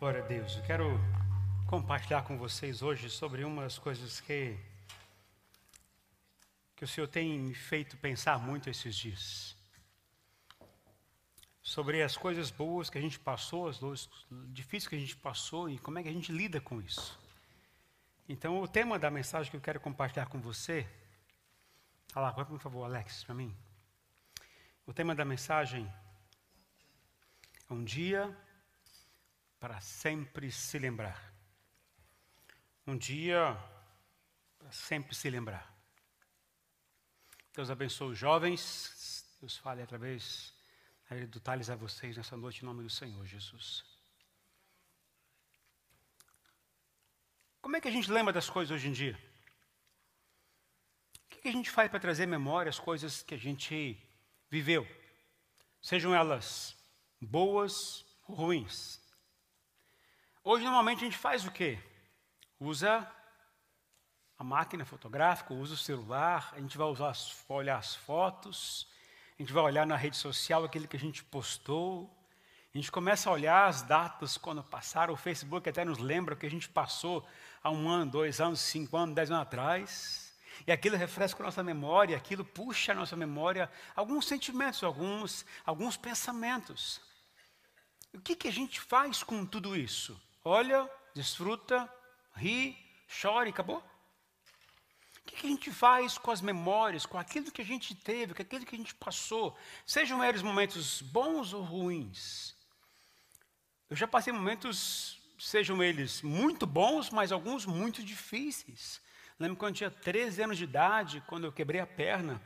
Glória a Deus. Eu quero compartilhar com vocês hoje sobre umas coisas que que o Senhor tem me feito pensar muito esses dias. Sobre as coisas boas que a gente passou, as coisas difíceis que a gente passou e como é que a gente lida com isso. Então, o tema da mensagem que eu quero compartilhar com você. Olha lá, por favor, Alex, para mim. O tema da mensagem é um dia para sempre se lembrar. Um dia para sempre se lembrar. Deus abençoe os jovens. Deus fale através do Thales a vocês nessa noite em nome do Senhor Jesus. Como é que a gente lembra das coisas hoje em dia? O que a gente faz para trazer memória as coisas que a gente viveu? Sejam elas boas ou ruins. Hoje, normalmente, a gente faz o quê? Usa a máquina fotográfica, usa o celular, a gente vai usar, olhar as fotos, a gente vai olhar na rede social aquilo que a gente postou, a gente começa a olhar as datas quando passaram, o Facebook até nos lembra o que a gente passou há um ano, dois anos, cinco anos, dez anos atrás. E aquilo refresca a nossa memória, aquilo puxa a nossa memória alguns sentimentos, alguns, alguns pensamentos. O que, que a gente faz com tudo isso? Olha, desfruta, ri, chora e acabou? O que a gente faz com as memórias, com aquilo que a gente teve, com aquilo que a gente passou, sejam eles momentos bons ou ruins? Eu já passei momentos, sejam eles muito bons, mas alguns muito difíceis. Lembro quando eu tinha 13 anos de idade, quando eu quebrei a perna,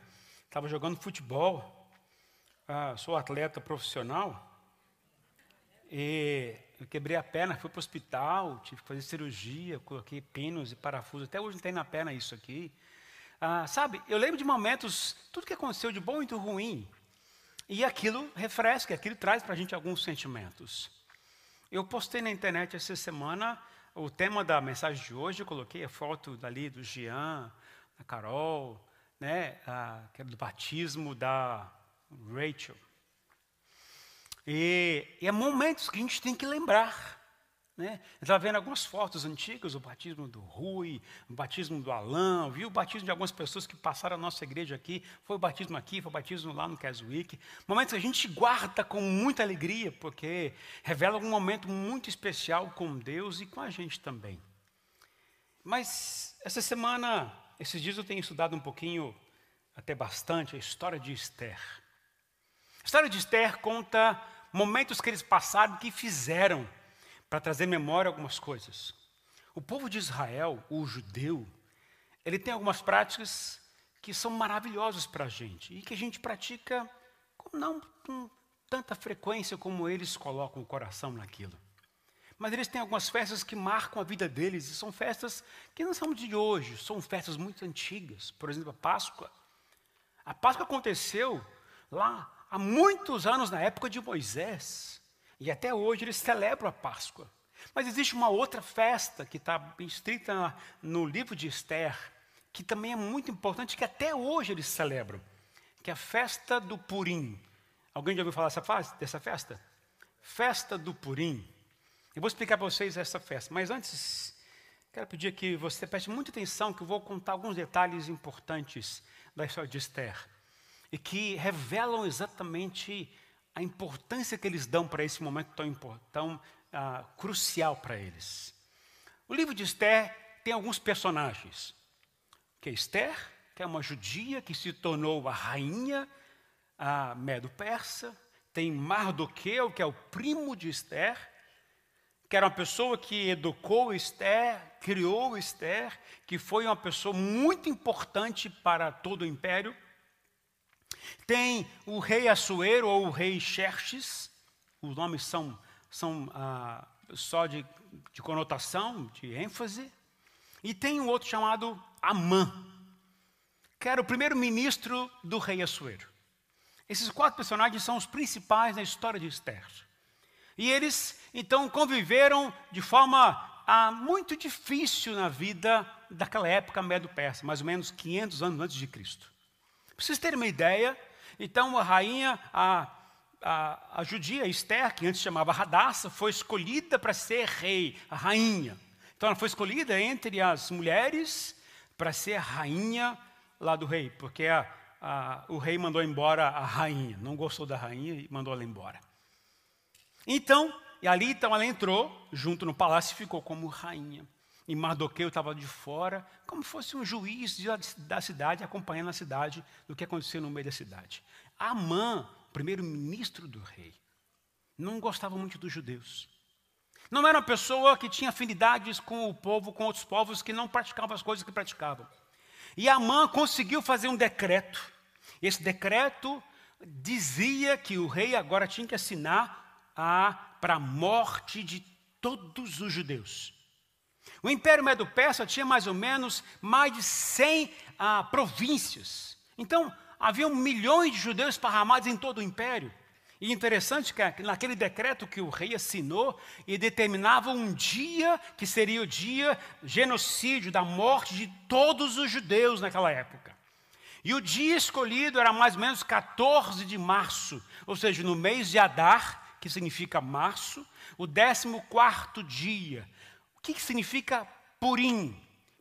estava jogando futebol. Ah, sou atleta profissional. E eu quebrei a perna, fui para o hospital, tive que fazer cirurgia, coloquei pinos e parafusos. Até hoje não tem na perna isso aqui. Ah, sabe, eu lembro de momentos, tudo que aconteceu de bom e de ruim. E aquilo refresca, aquilo traz para a gente alguns sentimentos. Eu postei na internet essa semana o tema da mensagem de hoje, eu coloquei a foto dali do Jean, da Carol, né, é do batismo da Rachel. E, e é momentos que a gente tem que lembrar. Né? Estava vendo algumas fotos antigas, o batismo do Rui, o batismo do Alain, viu o batismo de algumas pessoas que passaram a nossa igreja aqui, foi o batismo aqui, foi o batismo lá no Keswick. Momentos que a gente guarda com muita alegria, porque revela um momento muito especial com Deus e com a gente também. Mas essa semana, esses dias eu tenho estudado um pouquinho, até bastante, a história de Esther. A história de Esther conta momentos que eles passaram que fizeram para trazer memória algumas coisas. O povo de Israel, o judeu, ele tem algumas práticas que são maravilhosas para a gente e que a gente pratica não com tanta frequência como eles colocam o coração naquilo. Mas eles têm algumas festas que marcam a vida deles e são festas que não são de hoje, são festas muito antigas. Por exemplo, a Páscoa. A Páscoa aconteceu lá há muitos anos, na época de Moisés, e até hoje eles celebram a Páscoa. Mas existe uma outra festa que está escrita no livro de Esther, que também é muito importante, que até hoje eles celebram, que é a festa do Purim. Alguém já ouviu falar dessa festa? Festa do Purim. Eu vou explicar para vocês essa festa, mas antes, quero pedir que você preste muita atenção, que eu vou contar alguns detalhes importantes da história de Esther e que revelam exatamente a importância que eles dão para esse momento tão, tão uh, crucial para eles. O livro de Esther tem alguns personagens. Que é Esther, que é uma judia que se tornou a rainha a Medo-Persa. Tem Mardoqueu, que é o primo de Esther, que era uma pessoa que educou Esther, criou Esther, que foi uma pessoa muito importante para todo o império. Tem o rei Assuero ou o rei Xerxes, os nomes são, são ah, só de, de conotação, de ênfase. E tem um outro chamado Amã, que era o primeiro-ministro do rei Assuero. Esses quatro personagens são os principais na história de Esther. E eles, então, conviveram de forma ah, muito difícil na vida daquela época medo-persa, mais ou menos 500 anos antes de Cristo. Para vocês terem uma ideia, então a rainha, a, a, a judia Esther, que antes chamava Radassa, foi escolhida para ser rei, a rainha. Então ela foi escolhida entre as mulheres para ser a rainha lá do rei, porque a, a, o rei mandou embora a rainha, não gostou da rainha e mandou ela embora. Então, e ali então ela entrou junto no palácio e ficou como rainha. E Mardoqueu estava de fora, como fosse um juiz da cidade, acompanhando a cidade, do que acontecia no meio da cidade. Amã, primeiro-ministro do rei, não gostava muito dos judeus. Não era uma pessoa que tinha afinidades com o povo, com outros povos que não praticavam as coisas que praticavam. E Amã conseguiu fazer um decreto. Esse decreto dizia que o rei agora tinha que assinar para a morte de todos os judeus. O Império Medo-Persa tinha mais ou menos mais de 100 ah, províncias. Então, havia milhões de judeus esparramados em todo o Império. E interessante que naquele decreto que o rei assinou, e determinava um dia que seria o dia genocídio, da morte de todos os judeus naquela época. E o dia escolhido era mais ou menos 14 de março, ou seja, no mês de Adar, que significa março, o 14 dia. Que, que significa Purim?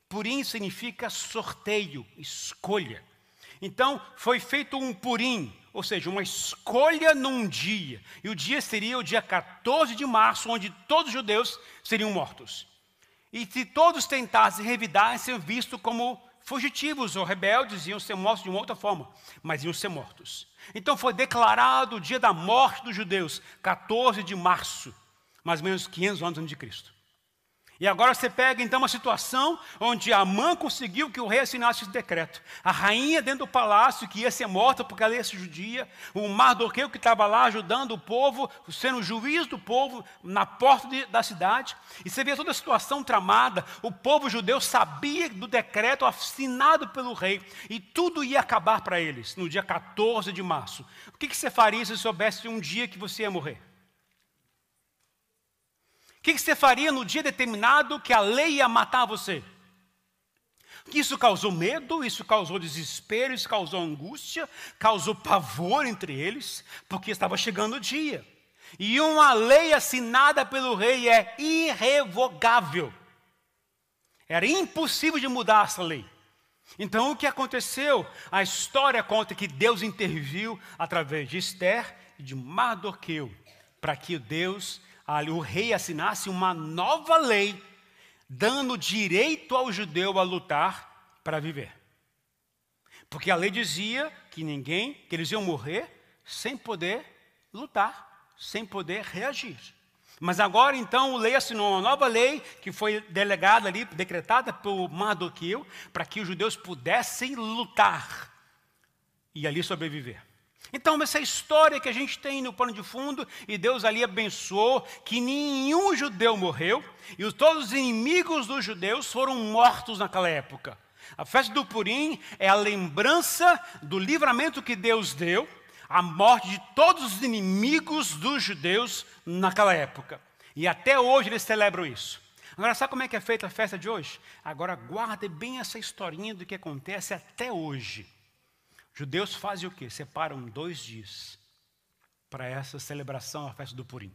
Purim significa sorteio, escolha. Então, foi feito um Purim, ou seja, uma escolha num dia. E o dia seria o dia 14 de março, onde todos os judeus seriam mortos. E se todos tentassem revidar, seriam vistos como fugitivos ou rebeldes, iam ser mortos de uma outra forma, mas iam ser mortos. Então foi declarado o dia da morte dos judeus, 14 de março, mais ou menos 500 anos antes de Cristo. E agora você pega então uma situação onde Amã conseguiu que o rei assinasse esse decreto. A rainha dentro do palácio, que ia ser morta porque ela ia ser judia. O Mardoqueu que estava lá ajudando o povo, sendo juiz do povo na porta de, da cidade. E você vê toda a situação tramada. O povo judeu sabia do decreto assinado pelo rei. E tudo ia acabar para eles no dia 14 de março. O que, que você faria se soubesse um dia que você ia morrer? Que você faria no dia determinado que a lei ia matar você? Isso causou medo, isso causou desespero, isso causou angústia, causou pavor entre eles, porque estava chegando o dia. E uma lei assinada pelo rei é irrevogável. Era impossível de mudar essa lei. Então o que aconteceu? A história conta que Deus interviu através de Esther e de Mardoqueu, para que Deus o rei assinasse uma nova lei, dando direito ao judeu a lutar para viver. Porque a lei dizia que ninguém, que eles iam morrer sem poder lutar, sem poder reagir. Mas agora então o rei assinou uma nova lei que foi delegada ali, decretada por Mardoqueu, para que os judeus pudessem lutar e ali sobreviver. Então, essa história que a gente tem no pano de fundo, e Deus ali abençoou que nenhum judeu morreu, e todos os inimigos dos judeus foram mortos naquela época. A festa do Purim é a lembrança do livramento que Deus deu, a morte de todos os inimigos dos judeus naquela época. E até hoje eles celebram isso. Agora, sabe como é que é feita a festa de hoje? Agora, guarde bem essa historinha do que acontece até hoje. Judeus fazem o quê? Separam dois dias para essa celebração, a festa do Purim.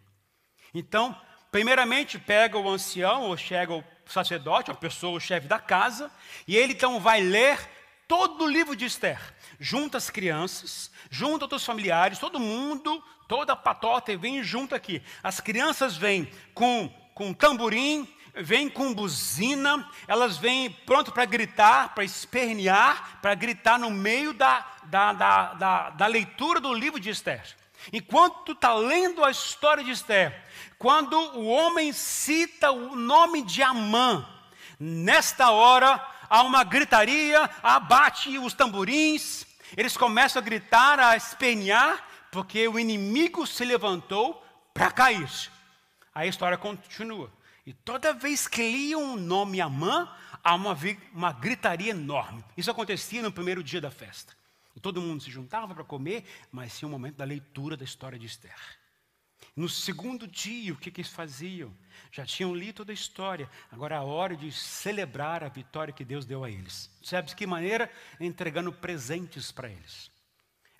Então, primeiramente pega o ancião, ou chega o sacerdote, a pessoa, o chefe da casa, e ele então vai ler todo o livro de Esther. Junta as crianças, junta os familiares, todo mundo, toda a patota, vem junto aqui. As crianças vêm com, com tamborim, vêm com buzina, elas vêm pronto para gritar, para espernear, para gritar no meio da, da, da, da, da leitura do livro de Esther. Enquanto tu está lendo a história de Esther, quando o homem cita o nome de Amã, nesta hora há uma gritaria, abate os tamborins, eles começam a gritar, a espernear, porque o inimigo se levantou para cair. A história continua. E toda vez que liam o nome Amã, há uma, uma gritaria enorme. Isso acontecia no primeiro dia da festa. Todo mundo se juntava para comer, mas tinha um momento da leitura da história de Esther. No segundo dia, o que, que eles faziam? Já tinham lido toda a história. Agora é a hora de celebrar a vitória que Deus deu a eles. Sabe de que maneira? Entregando presentes para eles.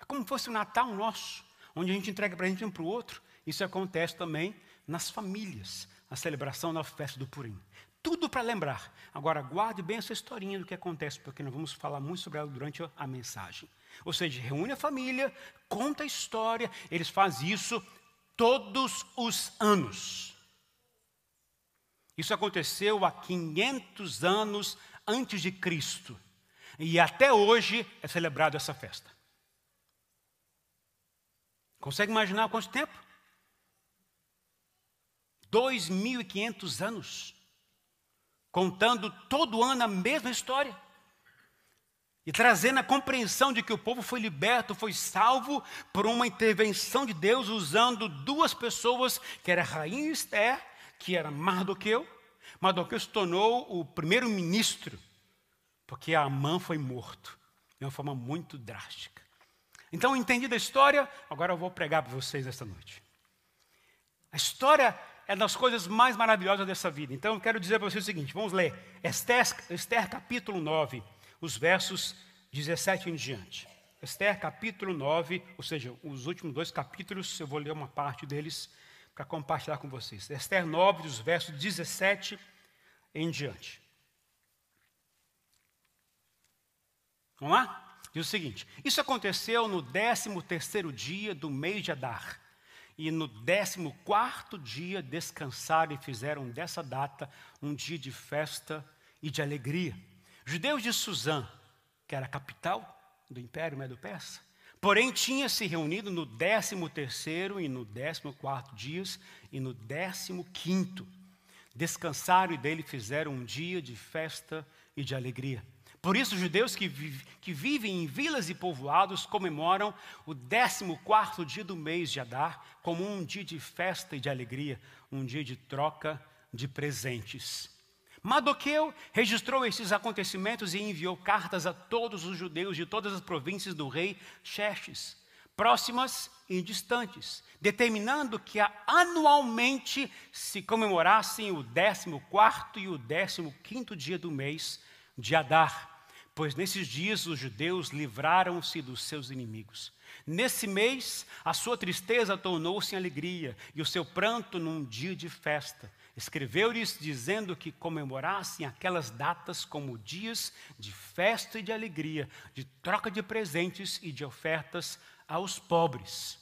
É como se fosse o Natal nosso onde a gente entrega presente um para o outro. Isso acontece também nas famílias, a celebração da festa do Purim. Tudo para lembrar. Agora, guarde bem essa historinha do que acontece, porque nós vamos falar muito sobre ela durante a mensagem. Ou seja, reúne a família, conta a história, eles fazem isso todos os anos. Isso aconteceu há 500 anos antes de Cristo. E até hoje é celebrado essa festa. Consegue imaginar quanto tempo? 2.500 anos. Contando todo ano a mesma história. E trazendo a compreensão de que o povo foi liberto, foi salvo por uma intervenção de Deus, usando duas pessoas, que era a rainha Esther, que era Mardoqueu. Mardoqueu se tornou o primeiro ministro, porque Amã foi morto, de uma forma muito drástica. Então, entendido a história, agora eu vou pregar para vocês esta noite. A história é das coisas mais maravilhosas dessa vida. Então, eu quero dizer para vocês o seguinte: vamos ler Esther, Esther capítulo 9 os versos 17 em diante. Esther capítulo 9, ou seja, os últimos dois capítulos, eu vou ler uma parte deles para compartilhar com vocês. Esther 9, dos versos 17 em diante. Vamos lá? Diz o seguinte: Isso aconteceu no 13 terceiro dia do mês de Adar. E no 14 quarto dia descansaram e fizeram dessa data um dia de festa e de alegria Judeus de Suzã, que era a capital do Império Medo-Persa, porém tinha se reunido no 13 terceiro e no 14 quarto dias e no 15 quinto. Descansaram e dele fizeram um dia de festa e de alegria. Por isso, os judeus que, que vivem em vilas e povoados comemoram o 14 dia do mês de Adar como um dia de festa e de alegria, um dia de troca de presentes. Madoqueu registrou esses acontecimentos e enviou cartas a todos os judeus de todas as províncias do rei Xerxes, próximas e distantes, determinando que anualmente se comemorassem o 14 e o 15 dia do mês de Adar, pois nesses dias os judeus livraram-se dos seus inimigos. Nesse mês, a sua tristeza tornou-se em alegria e o seu pranto num dia de festa Escreveu-lhes dizendo que comemorassem aquelas datas como dias de festa e de alegria, de troca de presentes e de ofertas aos pobres.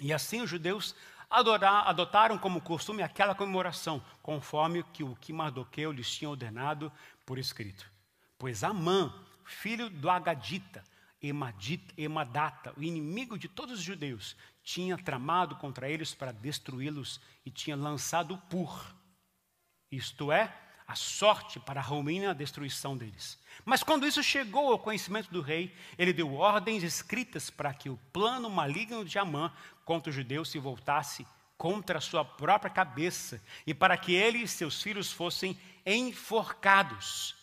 E assim os judeus adorar, adotaram como costume aquela comemoração, conforme que o que Mardoqueu lhes tinha ordenado por escrito. Pois Amã, filho do Agadita, Emadata, o inimigo de todos os judeus, tinha tramado contra eles para destruí-los e tinha lançado pur, isto é, a sorte para a ruína e a destruição deles. Mas quando isso chegou ao conhecimento do rei, ele deu ordens escritas para que o plano maligno de Amã contra os judeus se voltasse contra a sua própria cabeça e para que ele e seus filhos fossem enforcados.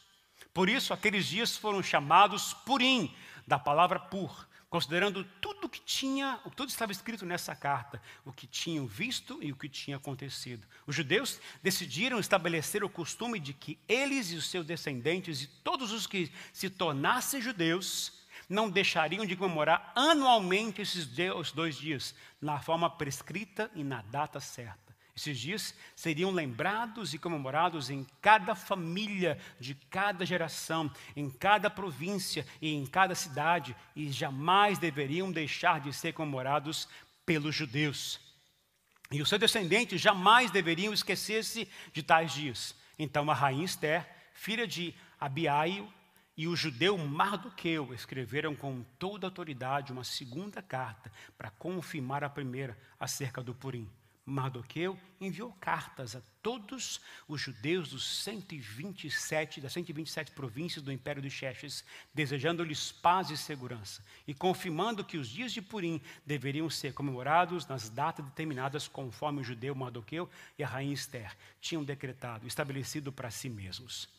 Por isso, aqueles dias foram chamados Purim, da palavra pur, considerando tudo o que tinha, tudo estava escrito nessa carta, o que tinham visto e o que tinha acontecido. Os judeus decidiram estabelecer o costume de que eles e os seus descendentes e todos os que se tornassem judeus não deixariam de comemorar anualmente esses dois dias, na forma prescrita e na data certa. Esses dias seriam lembrados e comemorados em cada família, de cada geração, em cada província e em cada cidade, e jamais deveriam deixar de ser comemorados pelos judeus. E os seus descendentes jamais deveriam esquecer-se de tais dias. Então a rainha Esther, filha de Abiaio, e o judeu Mardoqueu escreveram com toda autoridade uma segunda carta para confirmar a primeira acerca do Purim. Mardoqueu enviou cartas a todos os judeus dos 127, das 127 províncias do Império de Xerxes, desejando-lhes paz e segurança, e confirmando que os dias de Purim deveriam ser comemorados nas datas determinadas conforme o judeu Mardoqueu e a rainha Esther tinham decretado, estabelecido para si mesmos.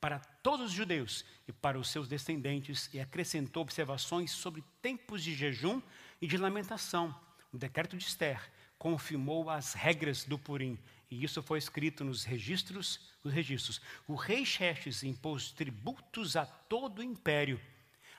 Para todos os judeus e para os seus descendentes, e acrescentou observações sobre tempos de jejum e de lamentação. O decreto de Esther confirmou as regras do Purim. E isso foi escrito nos registros, os registros. O rei Xerxes impôs tributos a todo o império,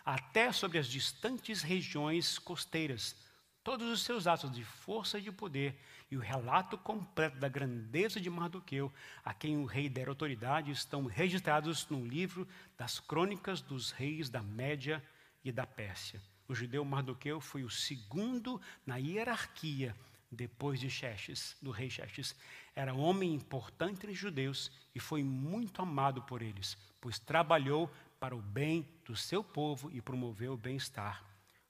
até sobre as distantes regiões costeiras, Todos os seus atos de força e de poder e o relato completo da grandeza de Mardoqueu, a quem o rei dera autoridade, estão registrados no livro das crônicas dos reis da Média e da Pérsia. O judeu Mardoqueu foi o segundo na hierarquia depois de Xerxes, do rei Xerxes. Era homem importante entre os judeus e foi muito amado por eles, pois trabalhou para o bem do seu povo e promoveu o bem-estar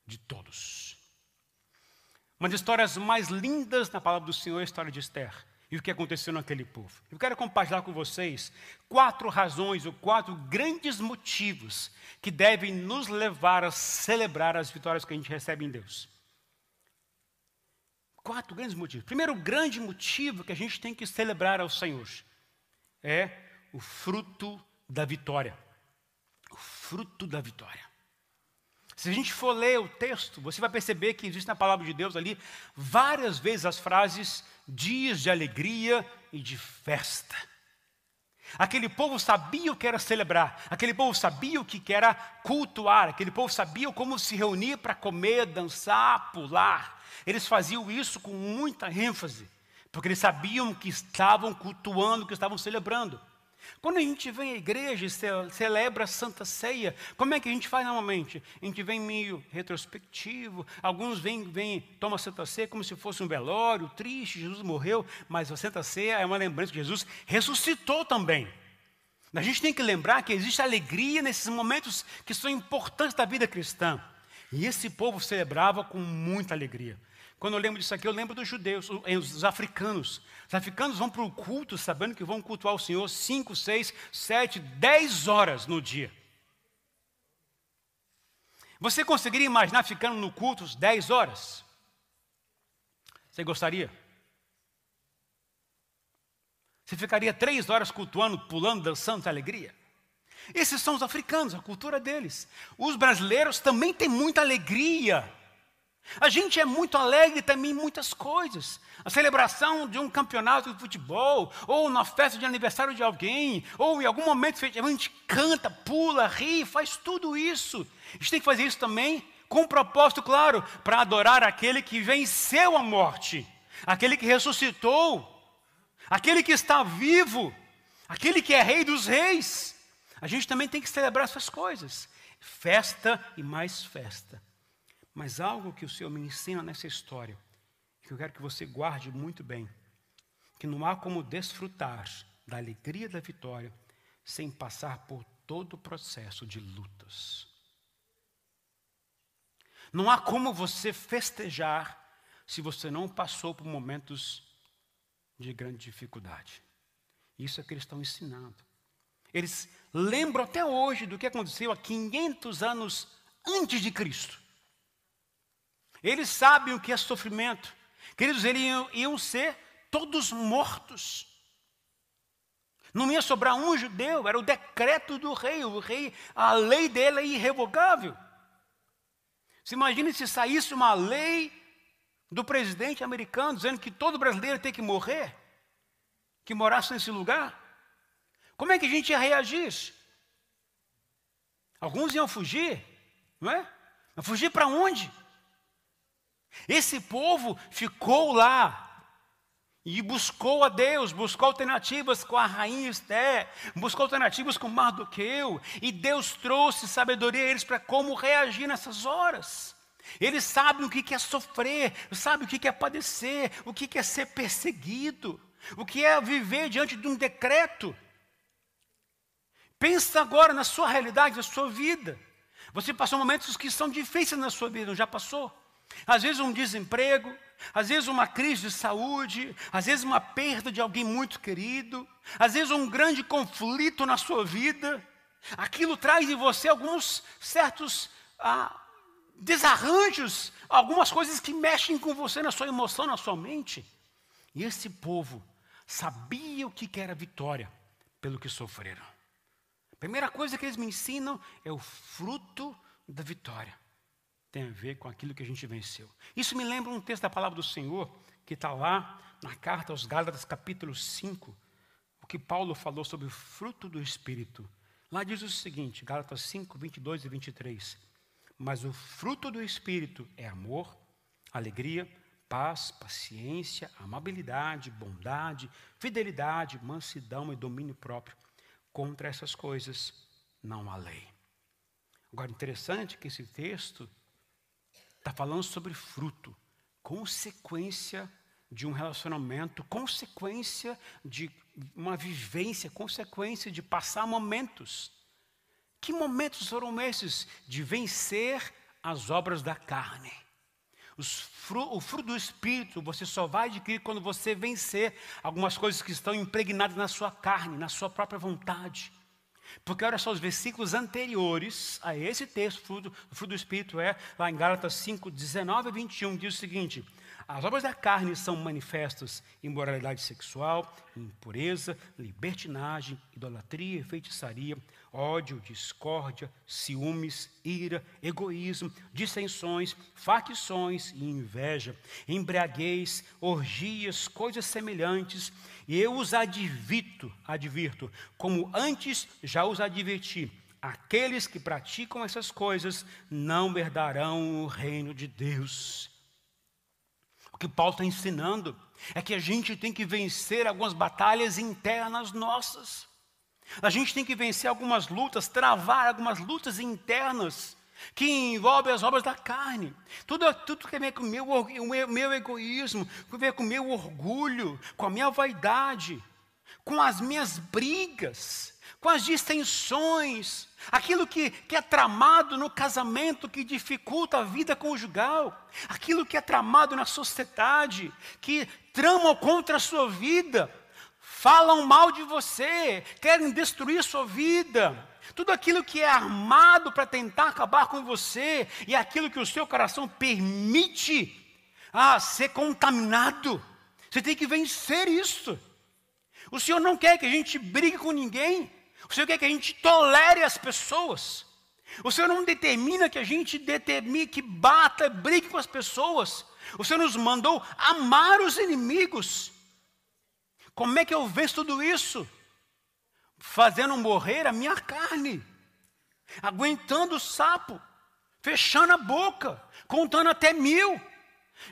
de todos. Uma das histórias mais lindas na palavra do Senhor é a história de Esther e o que aconteceu naquele povo. Eu quero compartilhar com vocês quatro razões ou quatro grandes motivos que devem nos levar a celebrar as vitórias que a gente recebe em Deus. Quatro grandes motivos. Primeiro grande motivo que a gente tem que celebrar ao Senhor é o fruto da vitória. O fruto da vitória. Se a gente for ler o texto, você vai perceber que existe na palavra de Deus ali várias vezes as frases dias de alegria e de festa. Aquele povo sabia o que era celebrar, aquele povo sabia o que era cultuar, aquele povo sabia como se reunir para comer, dançar, pular. Eles faziam isso com muita ênfase, porque eles sabiam que estavam cultuando, que estavam celebrando. Quando a gente vem à igreja e celebra a Santa Ceia, como é que a gente faz normalmente? A gente vem meio retrospectivo, alguns vêm, vêm tomam a Santa Ceia como se fosse um velório, triste, Jesus morreu, mas a Santa Ceia é uma lembrança que Jesus ressuscitou também. A gente tem que lembrar que existe alegria nesses momentos que são importantes da vida cristã. E esse povo celebrava com muita alegria. Quando eu lembro disso aqui, eu lembro dos judeus, os africanos. Os africanos vão para o culto sabendo que vão cultuar o Senhor 5, 6, 7, 10 horas no dia. Você conseguiria imaginar ficando no culto 10 horas? Você gostaria? Você ficaria três horas cultuando, pulando, dançando de alegria? Esses são os africanos, a cultura deles. Os brasileiros também têm muita alegria a gente é muito alegre também em muitas coisas. A celebração de um campeonato de futebol, ou na festa de aniversário de alguém, ou em algum momento a gente canta, pula, ri, faz tudo isso. A gente tem que fazer isso também com um propósito claro, para adorar aquele que venceu a morte, aquele que ressuscitou, aquele que está vivo, aquele que é rei dos reis. A gente também tem que celebrar essas coisas. Festa e mais festa. Mas algo que o Senhor me ensina nessa história, que eu quero que você guarde muito bem, que não há como desfrutar da alegria da vitória sem passar por todo o processo de lutas. Não há como você festejar se você não passou por momentos de grande dificuldade. Isso é que eles estão ensinando. Eles lembram até hoje do que aconteceu há 500 anos antes de Cristo. Eles sabem o que é sofrimento. Queridos, eles iam, iam ser todos mortos. Não ia sobrar um judeu, era o decreto do rei. O rei, a lei dele é irrevogável. Se imagine se saísse uma lei do presidente americano dizendo que todo brasileiro tem que morrer, que morasse nesse lugar. Como é que a gente ia reagir? Alguns iam fugir, não é? Mas fugir para onde? Esse povo ficou lá e buscou a Deus, buscou alternativas com a rainha Esté, buscou alternativas com Mardoqueu, e Deus trouxe sabedoria a eles para como reagir nessas horas. Eles sabem o que é sofrer, sabem o que é padecer, o que é ser perseguido, o que é viver diante de um decreto. Pensa agora na sua realidade, na sua vida. Você passou momentos que são difíceis na sua vida, não já passou? Às vezes um desemprego, às vezes uma crise de saúde, às vezes uma perda de alguém muito querido, às vezes um grande conflito na sua vida. Aquilo traz em você alguns certos ah, desarranjos, algumas coisas que mexem com você na sua emoção, na sua mente. E esse povo sabia o que era vitória pelo que sofreram. Primeira coisa que eles me ensinam é o fruto da vitória tem a ver com aquilo que a gente venceu. Isso me lembra um texto da palavra do Senhor, que está lá na carta aos Gálatas, capítulo 5, o que Paulo falou sobre o fruto do Espírito. Lá diz o seguinte, Gálatas 5, 22 e 23. Mas o fruto do Espírito é amor, alegria, paz, paciência, amabilidade, bondade, fidelidade, mansidão e domínio próprio. Contra essas coisas não há lei. Agora, interessante que esse texto está falando sobre fruto, consequência de um relacionamento, consequência de uma vivência, consequência de passar momentos. Que momentos foram esses? De vencer as obras da carne. Fru, o fruto do Espírito você só vai adquirir quando você vencer algumas coisas que estão impregnadas na sua carne, na sua própria vontade. Porque olha só, os versículos anteriores a esse texto, fruto, o fruto do Espírito é, lá em Gálatas 5, 19 a 21, diz o seguinte: as obras da carne são manifestas: imoralidade sexual, impureza, libertinagem, idolatria, feitiçaria, ódio, discórdia, ciúmes, ira, egoísmo, dissensões, facções e inveja, embriaguez, orgias, coisas semelhantes. E eu os advirto, advirto, como antes já os adverti. Aqueles que praticam essas coisas não herdarão o reino de Deus que Paulo está ensinando é que a gente tem que vencer algumas batalhas internas nossas. A gente tem que vencer algumas lutas, travar algumas lutas internas que envolvem as obras da carne. Tudo, tudo que vem com o meu, o meu, egoísmo, que vem com o meu orgulho, com a minha vaidade, com as minhas brigas, com as distensões, aquilo que, que é tramado no casamento que dificulta a vida conjugal, aquilo que é tramado na sociedade, que tramam contra a sua vida, falam mal de você, querem destruir sua vida. Tudo aquilo que é armado para tentar acabar com você e aquilo que o seu coração permite ah, ser contaminado. Você tem que vencer isso. O Senhor não quer que a gente brigue com ninguém. O Senhor quer que a gente tolere as pessoas. O Senhor não determina que a gente determine, que bata, brigue com as pessoas. O Senhor nos mandou amar os inimigos. Como é que eu vejo tudo isso? Fazendo morrer a minha carne, aguentando o sapo, fechando a boca, contando até mil.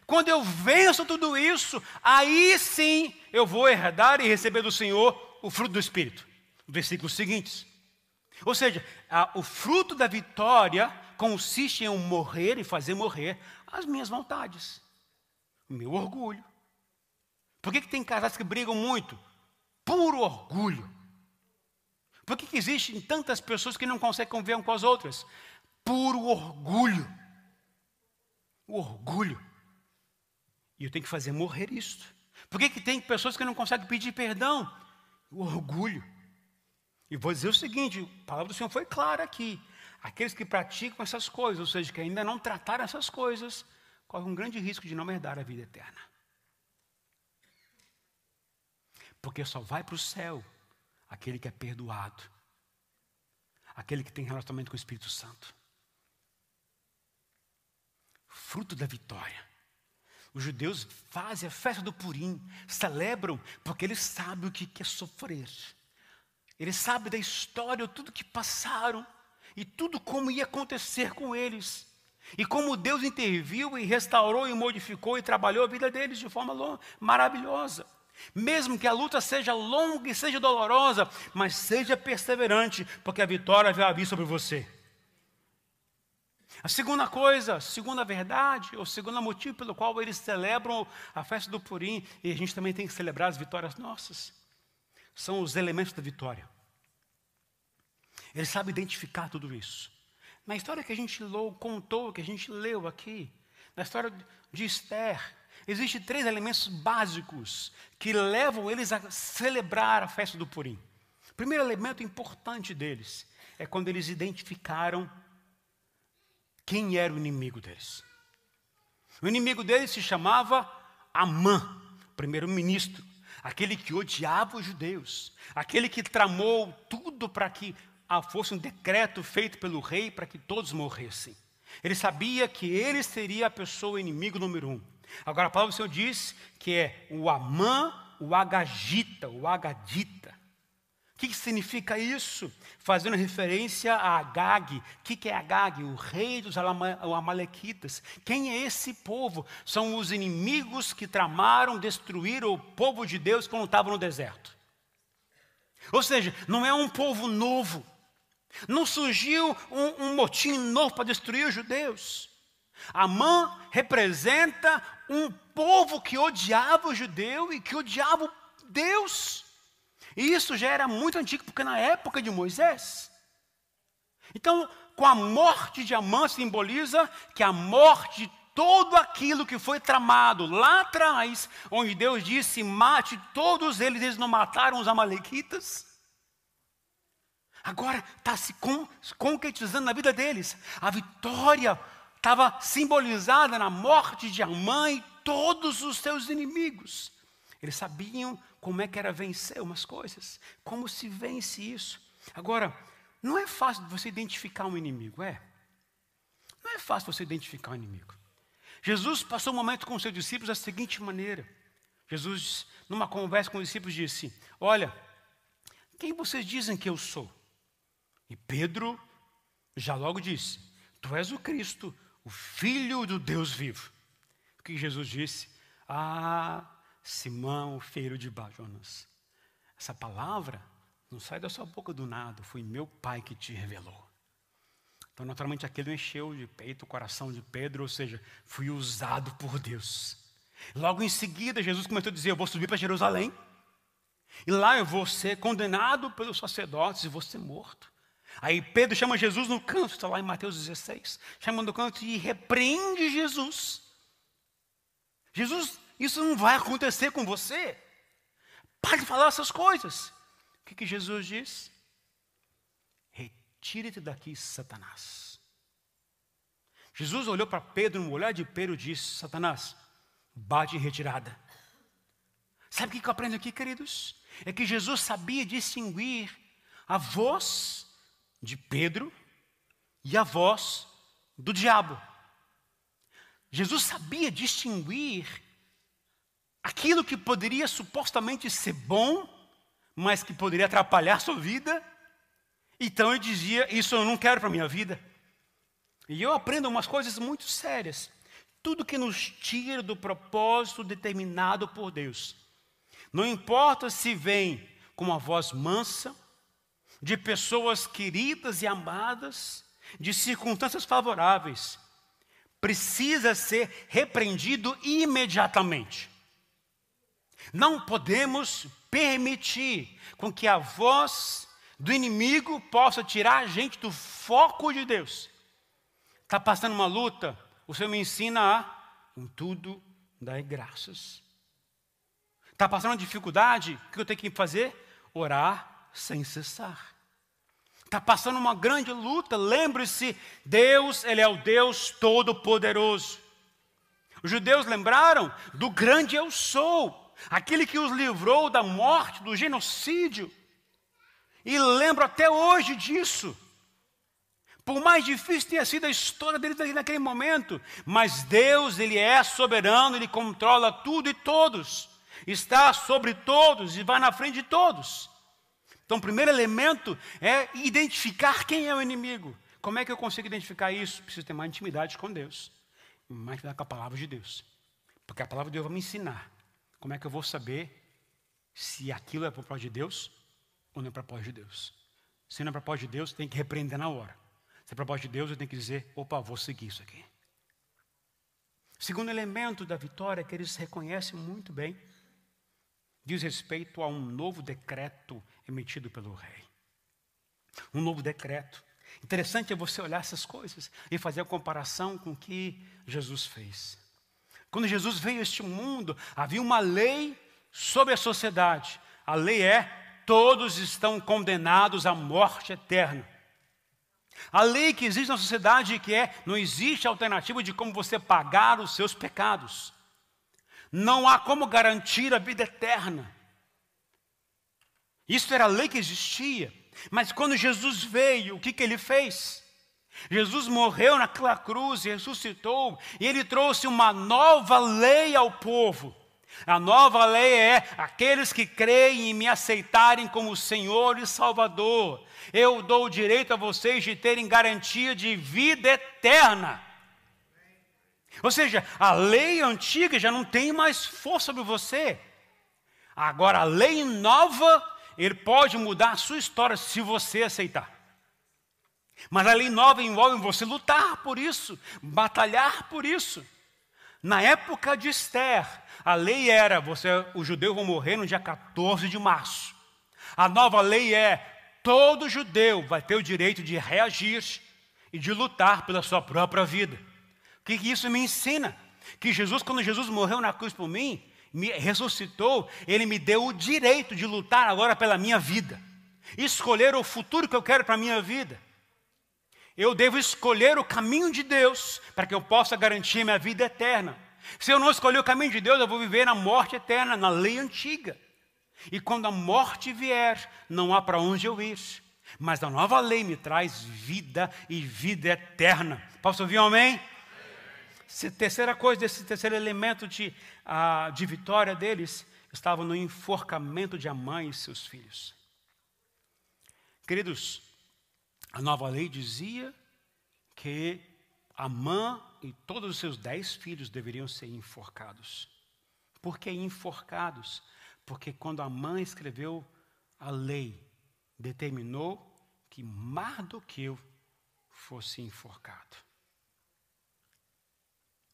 Quando eu venço tudo isso, aí sim eu vou herdar e receber do Senhor o fruto do Espírito versículos seguintes. Ou seja, a, o fruto da vitória consiste em morrer e fazer morrer as minhas vontades, o meu orgulho. Por que, que tem casais que brigam muito? Puro orgulho. Por que, que existem tantas pessoas que não conseguem conviver um com as outras? Puro orgulho. O orgulho. E eu tenho que fazer morrer isso. Por que, que tem pessoas que não conseguem pedir perdão? O orgulho. E vou dizer o seguinte: a palavra do Senhor foi clara aqui. Aqueles que praticam essas coisas, ou seja, que ainda não trataram essas coisas, correm um grande risco de não herdar a vida eterna. Porque só vai para o céu aquele que é perdoado, aquele que tem relacionamento com o Espírito Santo. Fruto da vitória. Os judeus fazem a festa do Purim, celebram, porque eles sabem o que é sofrer. Ele sabe da história, tudo que passaram e tudo como ia acontecer com eles. E como Deus interviu e restaurou e modificou e trabalhou a vida deles de forma maravilhosa. Mesmo que a luta seja longa e seja dolorosa, mas seja perseverante, porque a vitória vai vir sobre você. A segunda coisa, segunda verdade, ou segundo motivo pelo qual eles celebram a festa do Purim, e a gente também tem que celebrar as vitórias nossas são os elementos da vitória. Ele sabe identificar tudo isso. Na história que a gente contou, que a gente leu aqui, na história de Esther, existem três elementos básicos que levam eles a celebrar a festa do Purim. O primeiro elemento importante deles é quando eles identificaram quem era o inimigo deles. O inimigo deles se chamava Amã, primeiro-ministro aquele que odiava os judeus, aquele que tramou tudo para que fosse um decreto feito pelo rei para que todos morressem. Ele sabia que ele seria a pessoa inimigo número um. Agora a palavra do Senhor diz que é o Amã, o Agagita, o Agadita, que significa isso? Fazendo referência a Agag. O que, que é Agag? O rei dos Amalequitas. Quem é esse povo? São os inimigos que tramaram destruir o povo de Deus quando estava no deserto. Ou seja, não é um povo novo. Não surgiu um, um motim novo para destruir os judeus. Amã representa um povo que odiava o judeu e que odiava Deus. E isso já era muito antigo, porque na época de Moisés. Então, com a morte de Amã simboliza que a morte de todo aquilo que foi tramado lá atrás, onde Deus disse: mate todos eles, eles não mataram os Amalequitas. Agora está se concretizando na vida deles. A vitória estava simbolizada na morte de Amã e todos os seus inimigos. Eles sabiam como é que era vencer umas coisas, como se vence isso. Agora, não é fácil você identificar um inimigo, é? Não é fácil você identificar um inimigo. Jesus passou um momento com os seus discípulos da seguinte maneira. Jesus, numa conversa com os discípulos, disse: Olha, quem vocês dizem que eu sou? E Pedro já logo disse: Tu és o Cristo, o Filho do Deus vivo. O que Jesus disse? Ah, Simão, filho de Bajonas. Essa palavra não sai da sua boca do nada, foi meu pai que te revelou. Então, naturalmente, aquilo encheu de peito o coração de Pedro, ou seja, fui usado por Deus. Logo em seguida, Jesus começou a dizer: Eu vou subir para Jerusalém, e lá eu vou ser condenado pelos sacerdotes e vou ser morto. Aí Pedro chama Jesus no canto, está lá em Mateus 16, chama no canto e repreende Jesus. Jesus isso não vai acontecer com você. Pare de falar essas coisas. O que, que Jesus diz? Retire-te daqui, Satanás. Jesus olhou para Pedro, no olhar de Pedro, disse: Satanás, bate em retirada. Sabe o que eu aprendo aqui, queridos? É que Jesus sabia distinguir a voz de Pedro e a voz do diabo. Jesus sabia distinguir aquilo que poderia supostamente ser bom, mas que poderia atrapalhar sua vida. Então eu dizia: Isso eu não quero para minha vida. E eu aprendo umas coisas muito sérias. Tudo que nos tira do propósito determinado por Deus. Não importa se vem com uma voz mansa, de pessoas queridas e amadas, de circunstâncias favoráveis, precisa ser repreendido imediatamente. Não podemos permitir com que a voz do inimigo possa tirar a gente do foco de Deus. Está passando uma luta, o Senhor me ensina a, em tudo, dar graças. Está passando uma dificuldade, o que eu tenho que fazer? Orar sem cessar. Está passando uma grande luta, lembre-se, Deus, Ele é o Deus Todo-Poderoso. Os judeus lembraram do grande eu sou aquele que os livrou da morte, do genocídio. E lembro até hoje disso. Por mais difícil tenha sido a história deles naquele momento, mas Deus, Ele é soberano, Ele controla tudo e todos, está sobre todos e vai na frente de todos. Então, o primeiro elemento é identificar quem é o inimigo. Como é que eu consigo identificar isso? Preciso ter mais intimidade com Deus, mais com a palavra de Deus, porque a palavra de Deus vai me ensinar como é que eu vou saber se aquilo é propósito de Deus ou não é propósito de Deus? Se não é propósito de Deus, tem que repreender na hora. Se é propósito de Deus, eu tenho que dizer: opa, vou seguir isso aqui. Segundo elemento da vitória que eles reconhecem muito bem diz respeito a um novo decreto emitido pelo rei. Um novo decreto. Interessante é você olhar essas coisas e fazer a comparação com o que Jesus fez. Quando Jesus veio a este mundo, havia uma lei sobre a sociedade. A lei é: todos estão condenados à morte eterna. A lei que existe na sociedade que é: não existe alternativa de como você pagar os seus pecados. Não há como garantir a vida eterna. Isso era a lei que existia. Mas quando Jesus veio, o que, que ele fez? Jesus morreu naquela cruz, ressuscitou, e ele trouxe uma nova lei ao povo. A nova lei é aqueles que creem e me aceitarem como Senhor e Salvador. Eu dou o direito a vocês de terem garantia de vida eterna. Ou seja, a lei antiga já não tem mais força sobre você. Agora, a lei nova, ele pode mudar a sua história se você aceitar. Mas a lei nova envolve você lutar por isso, batalhar por isso. Na época de Esther, a lei era: você, os judeus vão morrer no dia 14 de março. A nova lei é: todo judeu vai ter o direito de reagir e de lutar pela sua própria vida. O que isso me ensina? Que Jesus, quando Jesus morreu na cruz por mim, me ressuscitou, ele me deu o direito de lutar agora pela minha vida, escolher o futuro que eu quero para a minha vida. Eu devo escolher o caminho de Deus para que eu possa garantir minha vida eterna. Se eu não escolher o caminho de Deus, eu vou viver na morte eterna, na lei antiga. E quando a morte vier, não há para onde eu ir. Mas a nova lei me traz vida e vida eterna. Posso ouvir um amém? Terceira coisa, desse terceiro elemento de, uh, de vitória deles, estava no enforcamento de Amã e seus filhos. Queridos, a nova lei dizia que Amã e todos os seus dez filhos deveriam ser enforcados. Por que enforcados? Porque quando Amã escreveu a lei, determinou que Mardoqueu fosse enforcado.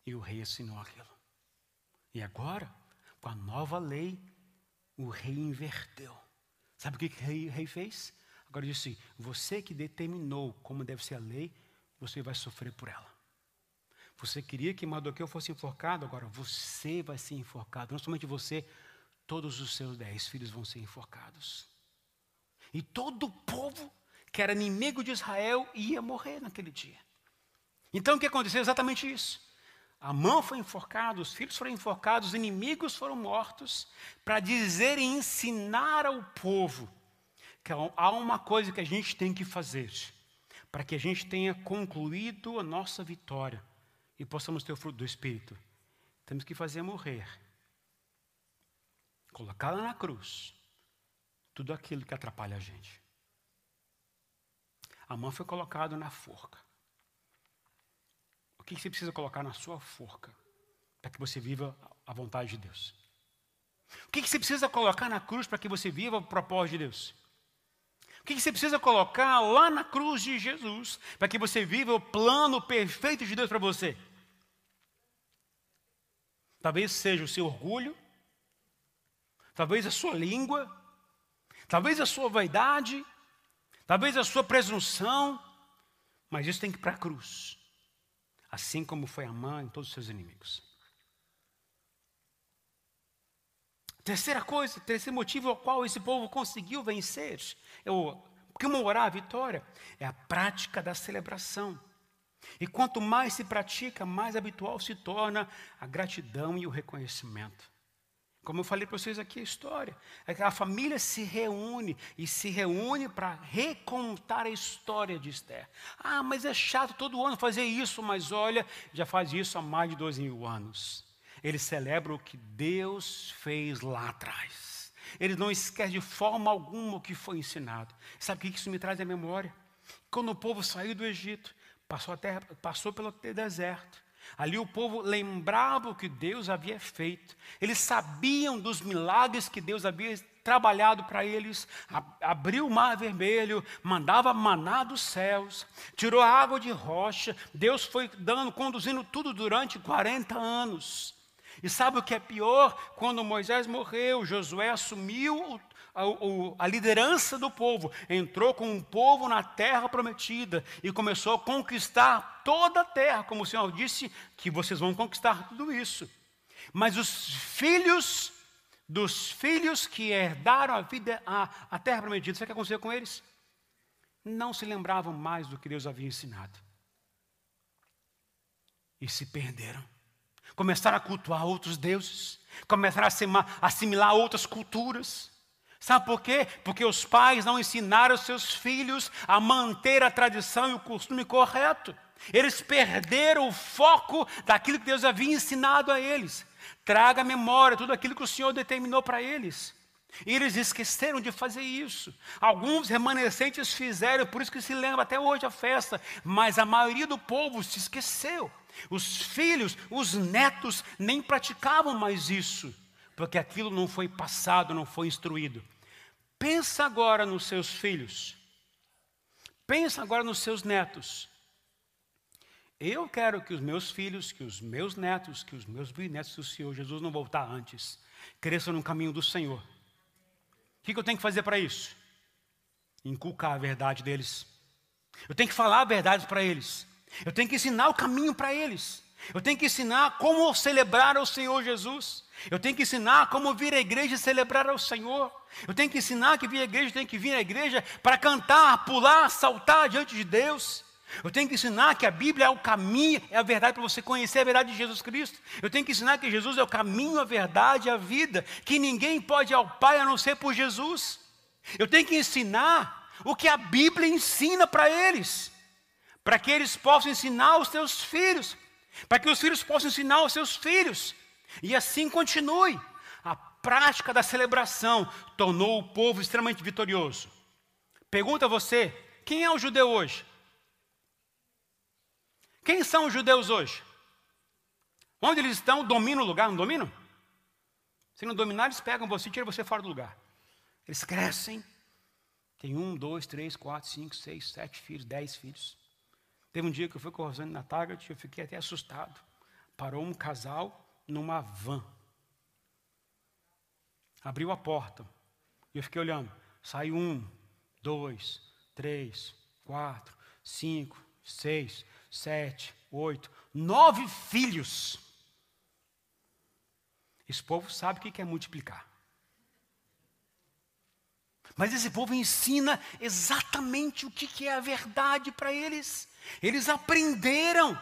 E o rei assinou aquilo. E agora, com a nova lei, o rei inverteu. Sabe o que o rei, rei fez? Agora disse: Você que determinou como deve ser a lei, você vai sofrer por ela. Você queria que Mardoqueu fosse enforcado, agora você vai ser enforcado. Não somente você, todos os seus dez filhos vão ser enforcados. E todo o povo que era inimigo de Israel ia morrer naquele dia. Então o que aconteceu? Exatamente isso. A mão foi enforcada, os filhos foram enforcados, os inimigos foram mortos, para dizer e ensinar ao povo que há uma coisa que a gente tem que fazer para que a gente tenha concluído a nossa vitória e possamos ter o fruto do Espírito. Temos que fazer morrer, colocar lá na cruz, tudo aquilo que atrapalha a gente. A mão foi colocada na forca. Que você precisa colocar na sua forca para que você viva a vontade de Deus? O que você precisa colocar na cruz para que você viva o propósito de Deus? O que você precisa colocar lá na cruz de Jesus para que você viva o plano perfeito de Deus para você? Talvez seja o seu orgulho, talvez a sua língua, talvez a sua vaidade, talvez a sua presunção, mas isso tem que ir para a cruz assim como foi Amã em todos os seus inimigos. Terceira coisa, terceiro motivo ao qual esse povo conseguiu vencer, é o, comemorar a vitória, é a prática da celebração. E quanto mais se pratica, mais habitual se torna a gratidão e o reconhecimento. Como eu falei para vocês aqui a história, é que a família se reúne e se reúne para recontar a história de Esther. Ah, mas é chato todo ano fazer isso, mas olha, já faz isso há mais de dois mil anos. Eles celebram o que Deus fez lá atrás. Eles não esquecem de forma alguma o que foi ensinado. Sabe o que isso me traz à memória? Quando o povo saiu do Egito, passou, terra, passou pelo deserto, Ali o povo lembrava o que Deus havia feito, eles sabiam dos milagres que Deus havia trabalhado para eles, abriu o mar vermelho, mandava maná dos céus, tirou a água de rocha, Deus foi dando, conduzindo tudo durante 40 anos. E sabe o que é pior? Quando Moisés morreu, Josué assumiu a, a, liderança do povo, entrou com o povo na terra prometida e começou a conquistar toda a terra, como o Senhor disse que vocês vão conquistar tudo isso. Mas os filhos dos filhos que herdaram a vida, a, a terra prometida, sabe o que aconteceu com eles? Não se lembravam mais do que Deus havia ensinado. E se perderam. Começaram a cultuar outros deuses, começaram a assimilar outras culturas. Sabe por quê? Porque os pais não ensinaram seus filhos a manter a tradição e o costume correto. Eles perderam o foco daquilo que Deus havia ensinado a eles. Traga à memória tudo aquilo que o Senhor determinou para eles. E eles esqueceram de fazer isso. Alguns remanescentes fizeram, por isso que se lembra até hoje a festa, mas a maioria do povo se esqueceu. Os filhos, os netos nem praticavam mais isso, porque aquilo não foi passado, não foi instruído. Pensa agora nos seus filhos. Pensa agora nos seus netos. Eu quero que os meus filhos, que os meus netos, que os meus bisnetos do Senhor Jesus não voltar antes, cresçam no caminho do Senhor. O que eu tenho que fazer para isso? Inculcar a verdade deles. Eu tenho que falar a verdade para eles. Eu tenho que ensinar o caminho para eles. Eu tenho que ensinar como celebrar ao Senhor Jesus. Eu tenho que ensinar como vir à igreja e celebrar ao Senhor. Eu tenho que ensinar que vir à igreja tem que vir à igreja para cantar, pular, saltar diante de Deus. Eu tenho que ensinar que a Bíblia é o caminho, é a verdade para você conhecer a verdade de Jesus Cristo. Eu tenho que ensinar que Jesus é o caminho, a verdade a vida, que ninguém pode ir ao Pai a não ser por Jesus. Eu tenho que ensinar o que a Bíblia ensina para eles, para que eles possam ensinar aos seus filhos, para que os filhos possam ensinar aos seus filhos, e assim continue. A prática da celebração tornou o povo extremamente vitorioso. Pergunta a você: quem é o judeu hoje? Quem são os judeus hoje? Onde eles estão, dominam o lugar, não dominam? Se não dominar, eles pegam você e tiram você fora do lugar. Eles crescem, tem um, dois, três, quatro, cinco, seis, sete filhos, dez filhos. Teve um dia que eu fui com Rosane na Target, eu fiquei até assustado. Parou um casal numa van. Abriu a porta. E eu fiquei olhando. Sai um, dois, três, quatro, cinco, seis, sete, oito, nove filhos. Esse povo sabe o que é multiplicar. Mas esse povo ensina exatamente o que é a verdade para eles. Eles aprenderam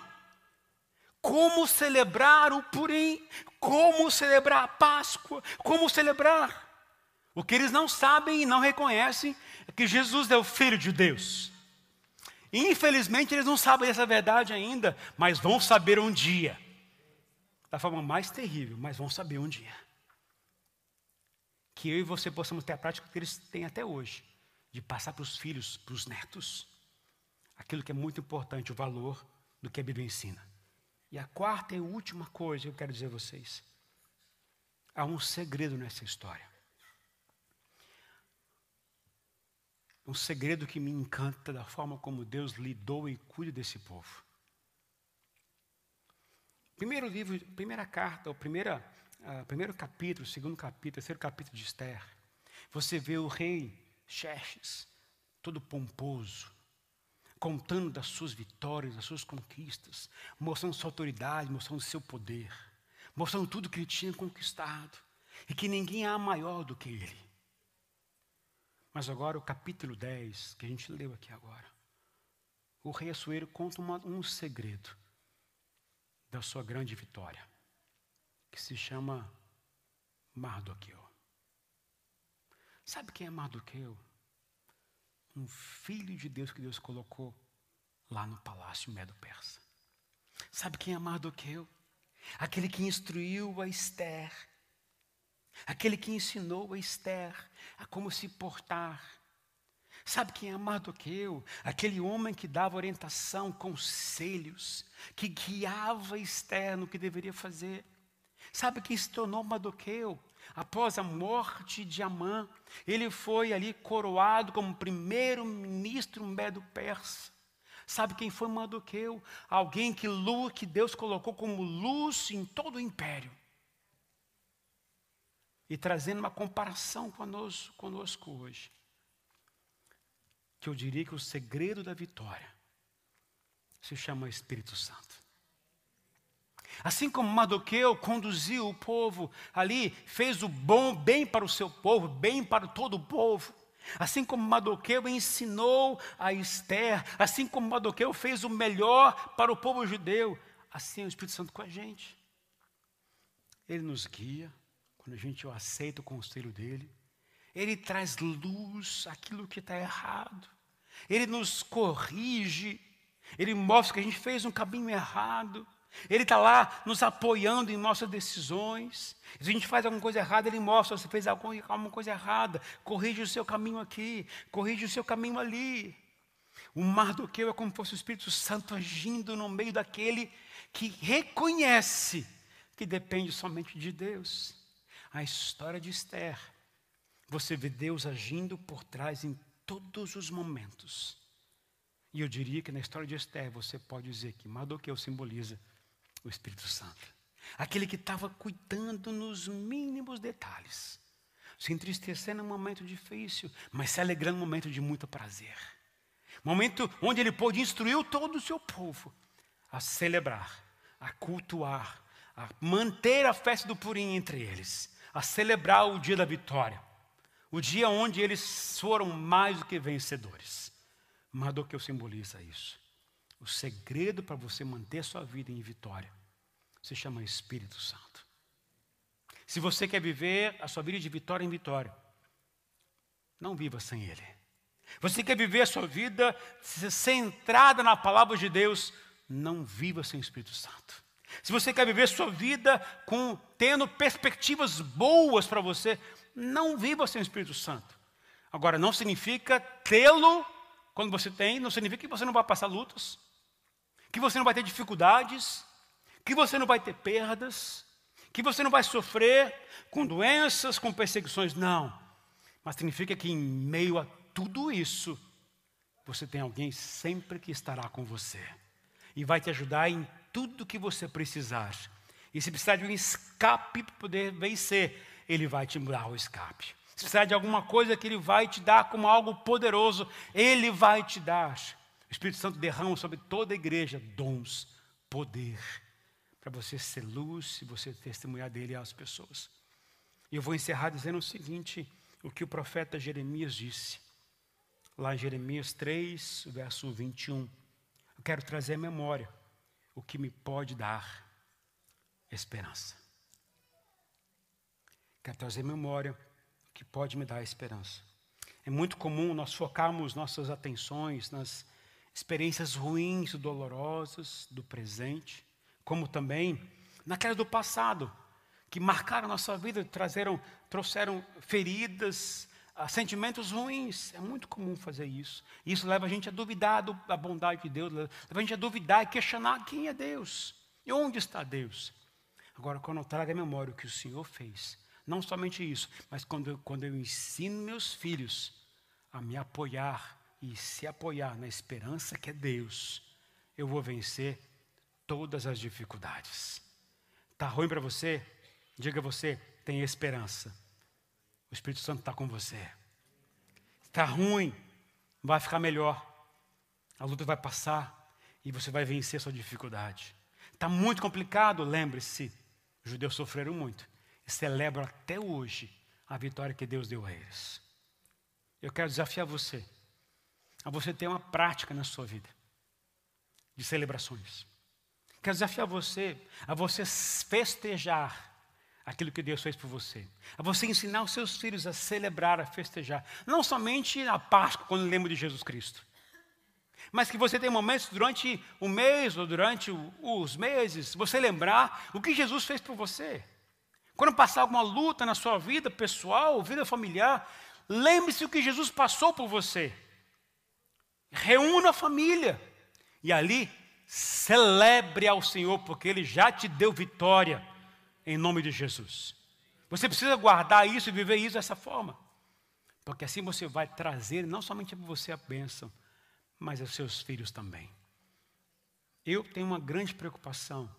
como celebrar o Purim, como celebrar a Páscoa, como celebrar. O que eles não sabem e não reconhecem é que Jesus é o Filho de Deus. Infelizmente, eles não sabem essa verdade ainda, mas vão saber um dia. Da forma mais terrível, mas vão saber um dia. Que eu e você possamos ter a prática que eles têm até hoje, de passar para os filhos, para os netos, aquilo que é muito importante, o valor do que a Bíblia ensina. E a quarta e última coisa que eu quero dizer a vocês: há um segredo nessa história. um segredo que me encanta da forma como Deus lidou e cuida desse povo. Primeiro livro, primeira carta, o primeira, uh, primeiro capítulo, segundo capítulo, terceiro capítulo de Esther. Você vê o rei Xerxes, todo pomposo, contando das suas vitórias, das suas conquistas, mostrando sua autoridade, mostrando seu poder, mostrando tudo que ele tinha conquistado e que ninguém há maior do que ele. Mas agora o capítulo 10, que a gente leu aqui agora. O rei Assuero conta uma, um segredo da sua grande vitória, que se chama Mardoqueu. Sabe quem é Mardoqueu? Um filho de Deus que Deus colocou lá no palácio Medo-Persa. Sabe quem é Mardoqueu? Aquele que instruiu a Esther aquele que ensinou a Esther a como se portar. Sabe quem é Mardoqueu? Aquele homem que dava orientação, conselhos, que guiava Esther no que deveria fazer. Sabe quem se tornou Mardoqueu? Após a morte de Amã, ele foi ali coroado como primeiro ministro medo-persa. Sabe quem foi Mardoqueu? Alguém que, que Deus colocou como luz em todo o império e trazendo uma comparação conosco, conosco hoje. Que eu diria que o segredo da vitória se chama Espírito Santo. Assim como Mardoqueu conduziu o povo ali, fez o bom, bem para o seu povo, bem para todo o povo. Assim como Mardoqueu ensinou a Esther, assim como Mardoqueu fez o melhor para o povo judeu, assim é o Espírito Santo com a gente. Ele nos guia, quando a gente aceita o conselho dele, ele traz luz aquilo que está errado, ele nos corrige, ele mostra que a gente fez um caminho errado, Ele está lá nos apoiando em nossas decisões. Se a gente faz alguma coisa errada, Ele mostra: você fez alguma coisa errada, corrige o seu caminho aqui, corrige o seu caminho ali. O Mardoqueu é como se fosse o Espírito Santo agindo no meio daquele que reconhece que depende somente de Deus. A história de Esther, você vê Deus agindo por trás em todos os momentos. E eu diria que na história de Esther você pode dizer que Mardoqueu simboliza o Espírito Santo. Aquele que estava cuidando nos mínimos detalhes. Se entristecendo num momento difícil, mas se alegrando num momento de muito prazer. Momento onde ele pôde instruir todo o seu povo a celebrar, a cultuar, a manter a festa do Purim entre eles, a celebrar o dia da vitória. O dia onde eles foram mais do que vencedores. Mardoqueu simboliza isso. O segredo para você manter sua vida em vitória se chama Espírito Santo. Se você quer viver a sua vida de vitória em vitória, não viva sem Ele. Você quer viver a sua vida centrada na palavra de Deus, não viva sem o Espírito Santo. Se você quer viver sua vida com tendo perspectivas boas para você, não viva sem o Espírito Santo. Agora, não significa tê-lo quando você tem, não significa que você não vai passar lutas, que você não vai ter dificuldades, que você não vai ter perdas, que você não vai sofrer com doenças, com perseguições, não. Mas significa que em meio a tudo isso, você tem alguém sempre que estará com você e vai te ajudar em tudo que você precisar. E se precisar de um escape para poder vencer, ele vai te dar o escape. Se precisar de alguma coisa que Ele vai te dar como algo poderoso, Ele vai te dar. O Espírito Santo derrama sobre toda a igreja dons, poder, para você ser luz e você testemunhar dele às pessoas. E eu vou encerrar dizendo o seguinte: o que o profeta Jeremias disse, lá em Jeremias 3, verso 21. Eu quero trazer à memória o que me pode dar esperança. Quero trazer à memória que pode me dar esperança. É muito comum nós focarmos nossas atenções nas experiências ruins dolorosas do presente, como também naquelas do passado, que marcaram nossa vida, trazeram, trouxeram feridas, ah, sentimentos ruins. É muito comum fazer isso. Isso leva a gente a duvidar da bondade de Deus, leva a gente a duvidar e questionar quem é Deus e onde está Deus. Agora, quando eu trago à memória o que o Senhor fez, não somente isso, mas quando eu, quando eu ensino meus filhos a me apoiar e se apoiar na esperança que é Deus, eu vou vencer todas as dificuldades. Está ruim para você? Diga você, tem esperança. O Espírito Santo está com você. Está ruim, vai ficar melhor. A luta vai passar e você vai vencer sua dificuldade. Está muito complicado, lembre-se, os judeus sofreram muito e celebram até hoje a vitória que Deus deu a eles. Eu quero desafiar você a você ter uma prática na sua vida de celebrações. Quero desafiar você a você festejar aquilo que Deus fez por você. A você ensinar os seus filhos a celebrar, a festejar. Não somente na Páscoa, quando lembra de Jesus Cristo. Mas que você tenha momentos durante o mês ou durante os meses, você lembrar o que Jesus fez por você. Quando passar alguma luta na sua vida pessoal, vida familiar, lembre-se o que Jesus passou por você. Reúna a família e ali celebre ao Senhor, porque Ele já te deu vitória em nome de Jesus. Você precisa guardar isso e viver isso dessa forma, porque assim você vai trazer não somente para você a bênção, mas aos seus filhos também. Eu tenho uma grande preocupação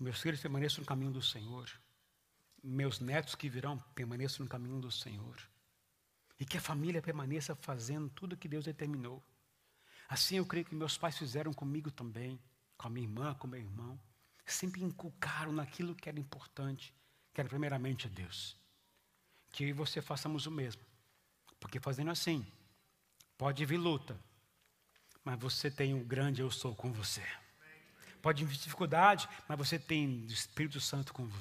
meus filhos permaneçam no caminho do Senhor. Meus netos que virão permaneçam no caminho do Senhor. E que a família permaneça fazendo tudo que Deus determinou. Assim eu creio que meus pais fizeram comigo também, com a minha irmã, com meu irmão. Sempre inculcaram naquilo que era importante, que era primeiramente a Deus. Que eu e você façamos o mesmo. Porque fazendo assim, pode vir luta, mas você tem um grande eu sou com você. Pode vir dificuldade, mas você tem o Espírito Santo com você.